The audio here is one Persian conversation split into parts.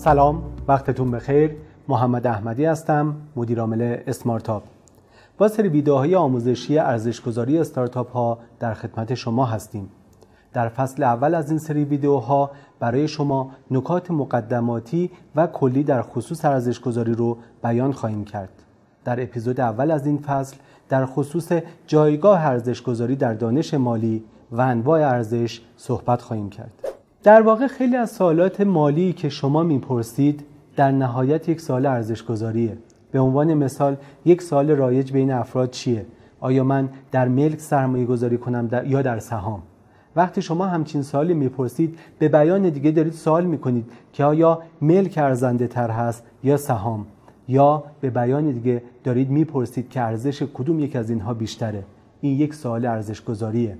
سلام وقتتون بخیر. محمد احمدی هستم مدیر عامل اسمارتاپ. با سری ویدیوهای آموزشی ارزشگذاری استارتاپ ها در خدمت شما هستیم. در فصل اول از این سری ویدیوها برای شما نکات مقدماتی و کلی در خصوص ارزشگذاری رو بیان خواهیم کرد. در اپیزود اول از این فصل در خصوص جایگاه ارزشگذاری در دانش مالی و انواع ارزش صحبت خواهیم کرد. در واقع خیلی از سوالات مالی که شما می‌پرسید در نهایت یک سال ارزش گذاریه به عنوان مثال یک سال رایج بین افراد چیه؟ آیا من در ملک سرمایه گذاری کنم در یا در سهام؟ وقتی شما همچین سوالی می‌پرسید به بیان دیگه دارید سوال می‌کنید که آیا ملک ارزنده تر هست یا سهام؟ یا به بیان دیگه دارید می‌پرسید که ارزش کدوم یک از اینها بیشتره. این یک سوال ارزش گذاریه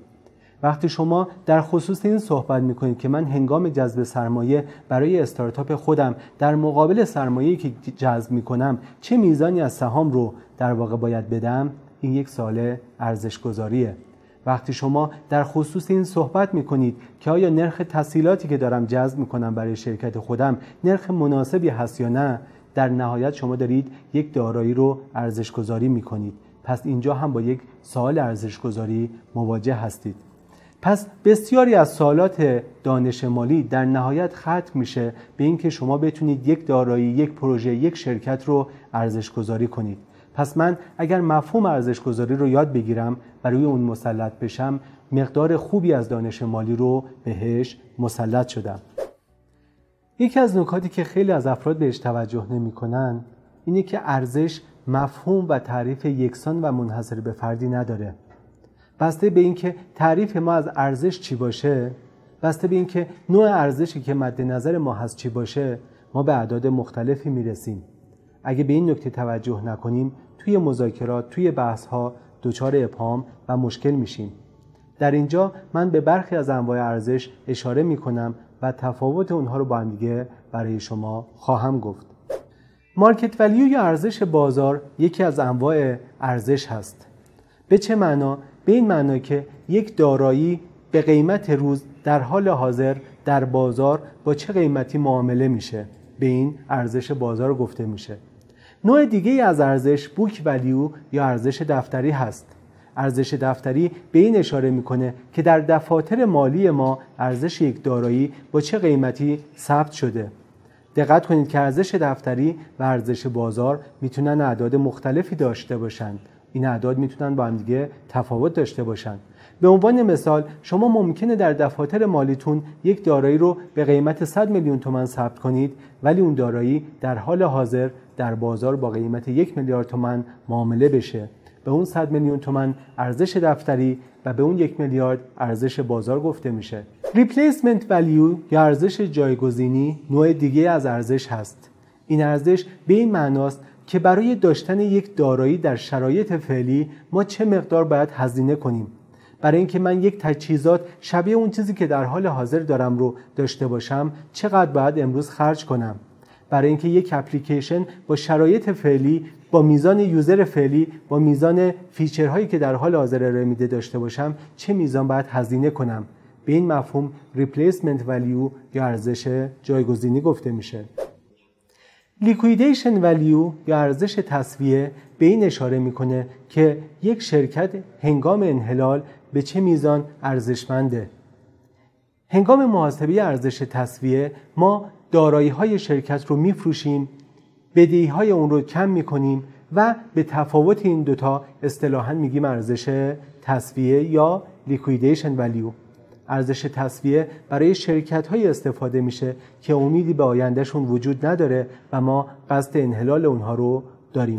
وقتی شما در خصوص این صحبت می‌کنید که من هنگام جذب سرمایه برای استارتاپ خودم در مقابل سرمایه‌ای که جذب می‌کنم چه میزانی از سهام رو در واقع باید بدم؟ این یک سال ارزش گذاریه وقتی شما در خصوص این صحبت می‌کنید که آیا نرخ تسهیلاتی که دارم جذب می‌کنم برای شرکت خودم نرخ مناسبی هست یا نه در نهایت شما دارید یک دارایی رو ارزش گذاری می‌کنید. پس اینجا هم با یک سوال ارزش گذاری مواجه هستید. پس بسیاری از سوالات دانش مالی در نهایت ختم میشه به اینکه شما بتونید یک دارایی یک پروژه یک شرکت رو ارزش گذاری کنید. پس من اگر مفهوم ارزش گذاری رو یاد بگیرم و روی اون مسلط بشم مقدار خوبی از دانش مالی رو بهش مسلط شدم. یکی از نکاتی که خیلی از افراد بهش توجه نمی‌کنن اینه که ارزش مفهوم و تعریف یکسان و منحصر به فردی نداره. بسته به اینکه تعریف ما از ارزش چی باشه بسته به اینکه نوع ارزشی که مد نظر ما هست چی باشه ما به اعداد مختلفی می‌رسیم. اگه به این نکته توجه نکنیم توی مذاکرات توی بحث ها دچار ابهام و مشکل میشیم. در اینجا من به برخی از انواع ارزش اشاره می‌کنم و تفاوت اونها رو با هم دیگه برای شما خواهم گفت. مارکت ولیو یا ارزش بازار یکی از انواع ارزش هست. به چه معنا؟ به این معنا که یک دارایی به قیمت روز در حال حاضر در بازار با چه قیمتی معامله میشه؟ به این ارزش بازار گفته میشه. نوع دیگه از ارزش بوک ولیو یا ارزش دفتری هست. ارزش دفتری به این اشاره می‌کنه که در دفاتر مالی ما ارزش یک دارایی با چه قیمتی ثبت شده. دقت کنید که ارزش دفتری و ارزش بازار می‌تونن اعداد مختلفی داشته باشند این اعداد می‌تونن با هم دیگه تفاوت داشته باشن. به عنوان مثال شما ممکنه در دفاتر مالیتون یک دارایی رو به قیمت 100 میلیون تومن ثبت کنید ولی اون دارایی در حال حاضر در بازار با قیمت یک میلیارد تومن معامله بشه. به اون 100 میلیون تومن ارزش دفتری و به اون یک میلیارد ارزش بازار گفته میشه. replacement value یا ارزش جایگزینی نوع دیگه از ارزش هست. این ارزش به این معناست که برای داشتن یک دارایی در شرایط فعلی ما چه مقدار باید هزینه کنیم. برای اینکه من یک تجهیزات شبیه اون چیزی که در حال حاضر دارم رو داشته باشم چقدر باید امروز خرج کنم؟ برای اینکه یک اپلیکیشن با شرایط فعلی با میزان user فعلی با میزان feature هایی که در حال حاضر ارائه میده داشته باشم چه میزان باید هزینه کنم؟ به این مفهوم replacement value یا ارزش جایگزینی گفته میشه. liquidation value یا ارزش تسویه به این اشاره می‌کنه که یک شرکت هنگام انحلال به چه میزان ارزشمنده. هنگام محاسبه ارزش تسویه ما دارایی های شرکت رو میفروشیم بدهی های اون رو کم می‌کنیم و به تفاوت این دوتا اصطلاحا میگیم ارزش تصویه یا لیکویدیشن ولیو ارزش تصویه برای شرکت های استفاده میشه که امیدی به آیندهشون وجود نداره و ما قصد انحلال اونها رو داریم.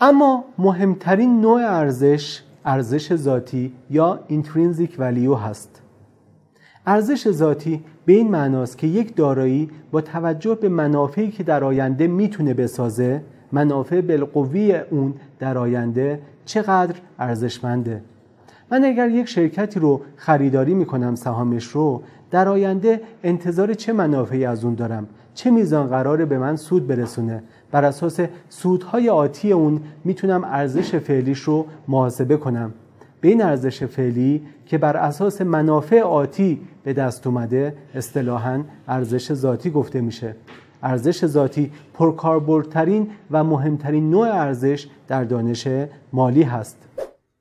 اما مهمترین نوع ارزش ارزش ذاتی یا intrinsic value هست. ارزش ذاتی به این معناست که یک دارایی با توجه به منافعی که در آینده می‌تونه بسازه منافع بالقوی اون در آینده چقدر ارزشمنده؟ من اگر یک شرکتی رو خریداری می‌کنم سهامش رو در آینده انتظار چه منافعی از اون دارم؟ چه میزان قراره به من سود برسونه؟ بر اساس سودهای آتی اون می‌تونم ارزش فعلیش رو محاسبه کنم. به این ارزش فعلی که بر اساس منافع آتی به دست اومده اصطلاحا ارزش ذاتی گفته میشه. ارزش ذاتی پرکاربردترین و مهمترین نوع ارزش در دانش مالی هست.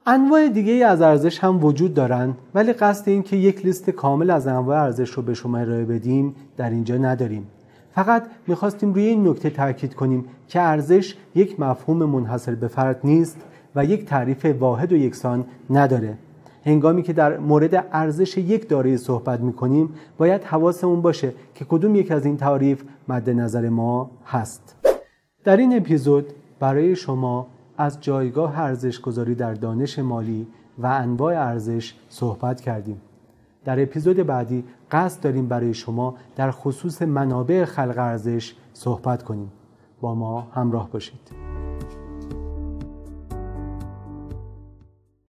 انواع دیگه از ارزش هم وجود دارند ولی قصد این که یک لیست کامل از انواع ارزش رو به شما ارائه بدیم در اینجا نداریم. فقط می‌خواستیم روی این نکته تاکید کنیم که ارزش یک مفهوم منحصر به فرد نیست و یک تعریف واحد و یکسان نداره. هنگامی که در مورد ارزش یک دارایی صحبت می‌کنیم باید حواسمون باشه که کدوم یک از این تعریف مد نظر ما هست. در این اپیزود برای شما از جایگاه ارزش گذاری در دانش مالی و انواع ارزش صحبت کردیم. در اپیزود بعدی قصد داریم برای شما در خصوص منابع خلق ارزش صحبت کنیم. با ما همراه باشید.